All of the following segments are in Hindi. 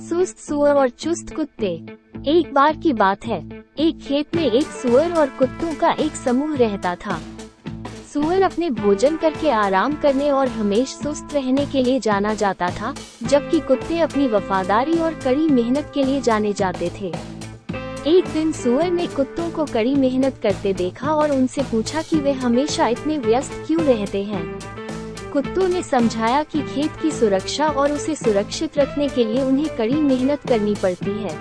सुस्त सुअर और चुस्त कुत्ते। एक बार की बात है, एक खेत में एक सुअर और कुत्तों का एक समूह रहता था। सुअर अपने भोजन करके आराम करने और हमेश सुस्त रहने के लिए जाना जाता था, जबकि कुत्ते अपनी वफादारी और कड़ी मेहनत के लिए जाने जाते थे। एक दिन सुअर ने कुत्तों को कड़ी मेहनत करते देखा और उनसे पूछा कि वे हमेशा इतने व्यस्त क्यों रहते हैं। कुत्तों ने समझाया कि खेत की सुरक्षा और उसे सुरक्षित रखने के लिए उन्हें कड़ी मेहनत करनी पड़ती है।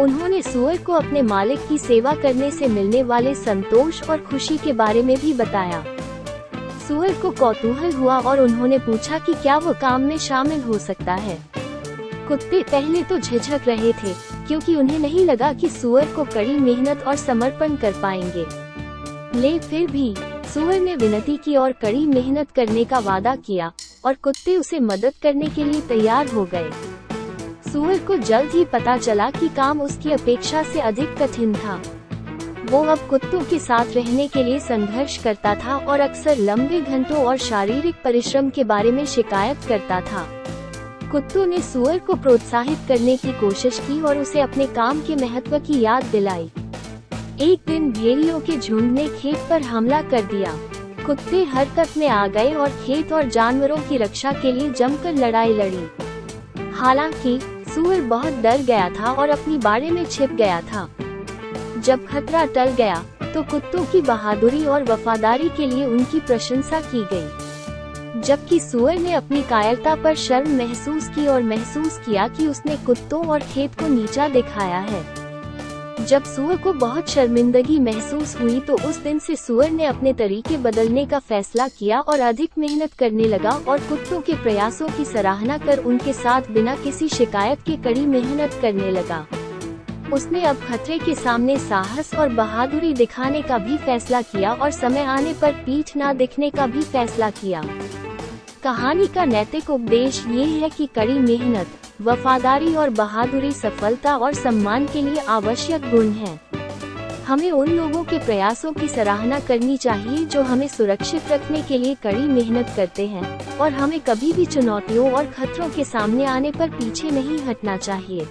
उन्होंने सुअर को अपने मालिक की सेवा करने से मिलने वाले संतोष और खुशी के बारे में भी बताया। सुअर को कौतूहल हुआ और उन्होंने पूछा कि क्या वो काम में शामिल हो सकता है। कुत्ते पहले तो झिझक रहे थे, क्योंकि उन्हें नहीं लगा कि सुअर को कड़ी मेहनत और समर्पण कर पाएँगे। ले फिर भी सुअर ने विनती की और कड़ी मेहनत करने का वादा किया, और कुत्ते उसे मदद करने के लिए तैयार हो गए। सुअर को जल्द ही पता चला कि काम उसकी अपेक्षा से अधिक कठिन था। वो अब कुत्तों के साथ रहने के लिए संघर्ष करता था और अक्सर लंबे घंटों और शारीरिक परिश्रम के बारे में शिकायत करता था। कुत्तों ने सुअर को प्रोत्साहित करने की कोशिश की और उसे अपने काम के महत्व की याद दिलाई। एक दिन भेड़ियों के झुंड ने खेत पर हमला कर दिया। कुत्ते हरकत में आ गए और खेत और जानवरों की रक्षा के लिए जमकर लड़ाई लड़ी। हालाँकि, सुअर बहुत डर गया था और अपनी बाड़े में छिप गया था। जब खतरा टल गया तो कुत्तों की बहादुरी और वफादारी के लिए उनकी प्रशंसा की गई। जबकि सुअर ने अपनी कायरता पर शर्म महसूस की और महसूस किया कि उसने कुत्तों और खेत को नीचा दिखाया है। जब सुअर को बहुत शर्मिंदगी महसूस हुई तो उस दिन से सुअर ने अपने तरीके बदलने का फैसला किया और अधिक मेहनत करने लगा और कुत्तों के प्रयासों की सराहना कर उनके साथ बिना किसी शिकायत के कड़ी मेहनत करने लगा। उसने अब खतरे के सामने साहस और बहादुरी दिखाने का भी फैसला किया और समय आने पर पीठ न दिखने का भी फैसला किया। कहानी का नैतिक उपदेश ये है कि कड़ी मेहनत वफादारी और बहादुरी, सफलता और सम्मान के लिए आवश्यक गुण हैं। हमें उन लोगों के प्रयासों की सराहना करनी चाहिए जो हमें सुरक्षित रखने के लिए कड़ी मेहनत करते हैं, और हमें कभी भी चुनौतियों और खतरों के सामने आने पर पीछे नहीं हटना चाहिए